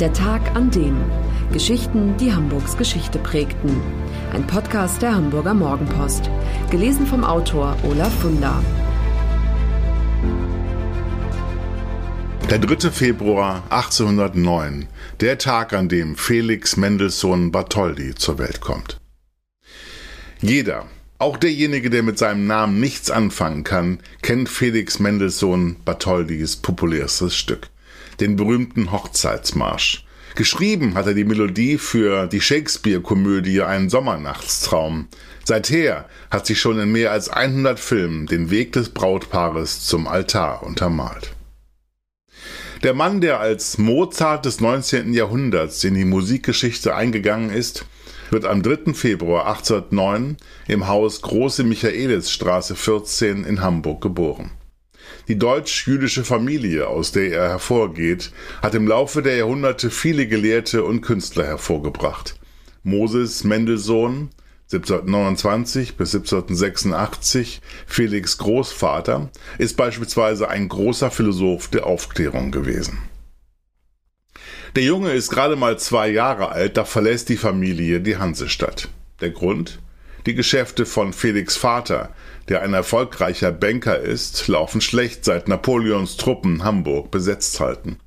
Der Tag an dem. Geschichten, die Hamburgs Geschichte prägten. Ein Podcast der Hamburger Morgenpost. Gelesen vom Autor Olaf Funder. Der 3. Februar 1809. Der Tag, an dem Felix Mendelssohn Bartholdy zur Welt kommt. Jeder, auch derjenige, der mit seinem Namen nichts anfangen kann, kennt Felix Mendelssohn Bartholdys populärstes Stück den berühmten Hochzeitsmarsch. Geschrieben hat er die Melodie für die Shakespeare-Komödie Ein Sommernachtstraum. Seither hat sich schon in mehr als 100 Filmen den Weg des Brautpaares zum Altar untermalt. Der Mann, der als Mozart des 19. Jahrhunderts in die Musikgeschichte eingegangen ist, wird am 3. Februar 1809 im Haus Große Michaelisstraße 14 in Hamburg geboren. Die deutsch-jüdische Familie, aus der er hervorgeht, hat im Laufe der Jahrhunderte viele Gelehrte und Künstler hervorgebracht. Moses Mendelssohn, 1729 bis 1786, Felix Großvater, ist beispielsweise ein großer Philosoph der Aufklärung gewesen. Der Junge ist gerade mal zwei Jahre alt, da verlässt die Familie die Hansestadt. Der Grund? Die Geschäfte von Felix Vater, der ein erfolgreicher Banker ist, laufen schlecht, seit Napoleons Truppen Hamburg besetzt halten.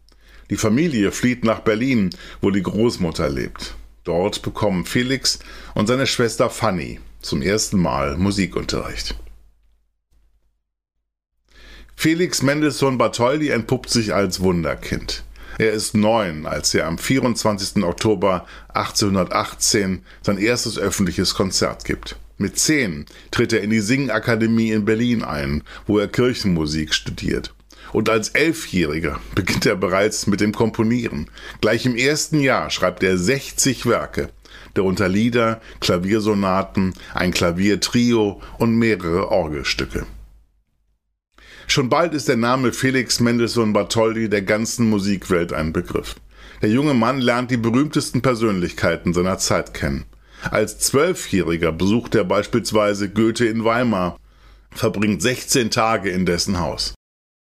Die Familie flieht nach Berlin, wo die Großmutter lebt. Dort bekommen Felix und seine Schwester Fanny zum ersten Mal Musikunterricht. Felix Mendelssohn Bartholdy entpuppt sich als Wunderkind. Er ist neun, als er am 24. Oktober 1818 sein erstes öffentliches Konzert gibt. Mit zehn tritt er in die Singakademie in Berlin ein, wo er Kirchenmusik studiert. Und als Elfjähriger beginnt er bereits mit dem Komponieren. Gleich im ersten Jahr schreibt er 60 Werke, darunter Lieder, Klaviersonaten, ein Klaviertrio und mehrere Orgelstücke. Schon bald ist der Name Felix Mendelssohn Bartholdy der ganzen Musikwelt ein Begriff. Der junge Mann lernt die berühmtesten Persönlichkeiten seiner Zeit kennen. Als Zwölfjähriger besucht er beispielsweise Goethe in Weimar, verbringt 16 Tage in dessen Haus.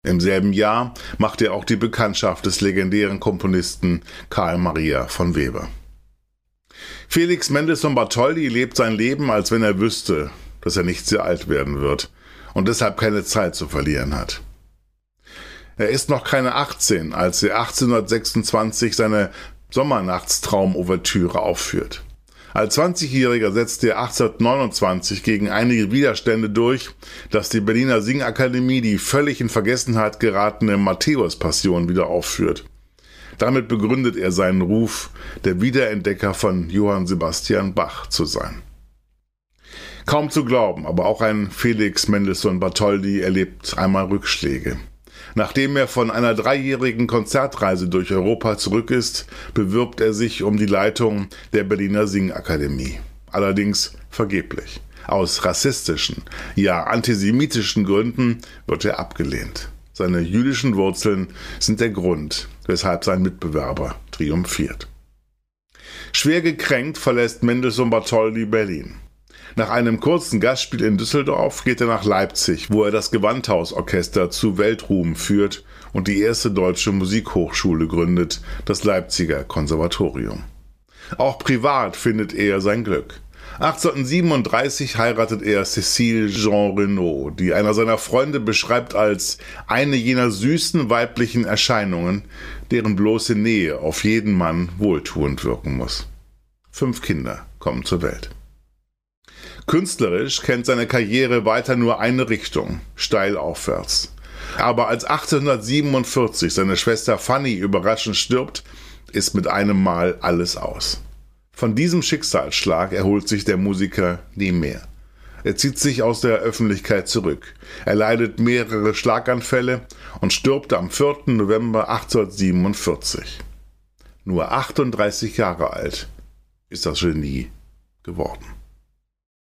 Im selben Jahr macht er auch die Bekanntschaft des legendären Komponisten Karl Maria von Weber. Felix Mendelssohn Bartholdy lebt sein Leben, als wenn er wüsste, dass er nicht sehr alt werden wird und deshalb keine Zeit zu verlieren hat. Er ist noch keine 18, als er 1826 seine Sommernachtstraum-Ouvertüre aufführt. Als 20-Jähriger setzte er 1829 gegen einige Widerstände durch, dass die Berliner Singakademie die völlig in Vergessenheit geratene Matthäus-Passion wieder aufführt. Damit begründet er seinen Ruf, der Wiederentdecker von Johann Sebastian Bach zu sein. Kaum zu glauben, aber auch ein Felix Mendelssohn Bartholdy erlebt einmal Rückschläge. Nachdem er von einer dreijährigen Konzertreise durch Europa zurück ist, bewirbt er sich um die Leitung der Berliner Singakademie. Allerdings vergeblich. Aus rassistischen, ja antisemitischen Gründen wird er abgelehnt. Seine jüdischen Wurzeln sind der Grund, weshalb sein Mitbewerber triumphiert. Schwer gekränkt verlässt Mendelssohn Bartholdy Berlin. Nach einem kurzen Gastspiel in Düsseldorf geht er nach Leipzig, wo er das Gewandhausorchester zu Weltruhm führt und die erste deutsche Musikhochschule gründet, das Leipziger Konservatorium. Auch privat findet er sein Glück. 1837 heiratet er Cécile Jean Renaud, die einer seiner Freunde beschreibt als eine jener süßen weiblichen Erscheinungen, deren bloße Nähe auf jeden Mann wohltuend wirken muss. Fünf Kinder kommen zur Welt. Künstlerisch kennt seine Karriere weiter nur eine Richtung, steil aufwärts. Aber als 1847 seine Schwester Fanny überraschend stirbt, ist mit einem Mal alles aus. Von diesem Schicksalsschlag erholt sich der Musiker nie mehr. Er zieht sich aus der Öffentlichkeit zurück. Er leidet mehrere Schlaganfälle und stirbt am 4. November 1847. Nur 38 Jahre alt ist das Genie geworden.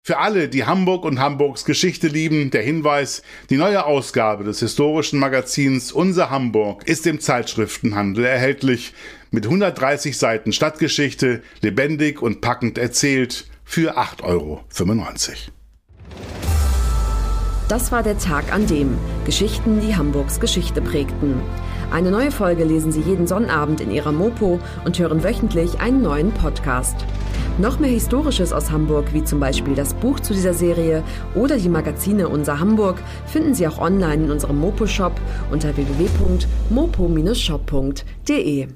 Für alle, die Hamburg und Hamburgs Geschichte lieben, der Hinweis, die neue Ausgabe des historischen Magazins Unser Hamburg ist im Zeitschriftenhandel erhältlich mit 130 Seiten Stadtgeschichte, lebendig und packend erzählt für 8,95 Euro. Das war der Tag an dem Geschichten, die Hamburgs Geschichte prägten. Eine neue Folge lesen Sie jeden Sonnabend in Ihrer Mopo und hören wöchentlich einen neuen Podcast. Noch mehr Historisches aus Hamburg, wie zum Beispiel das Buch zu dieser Serie oder die Magazine Unser Hamburg, finden Sie auch online in unserem Mopo-Shop unter www.mopo-shop.de.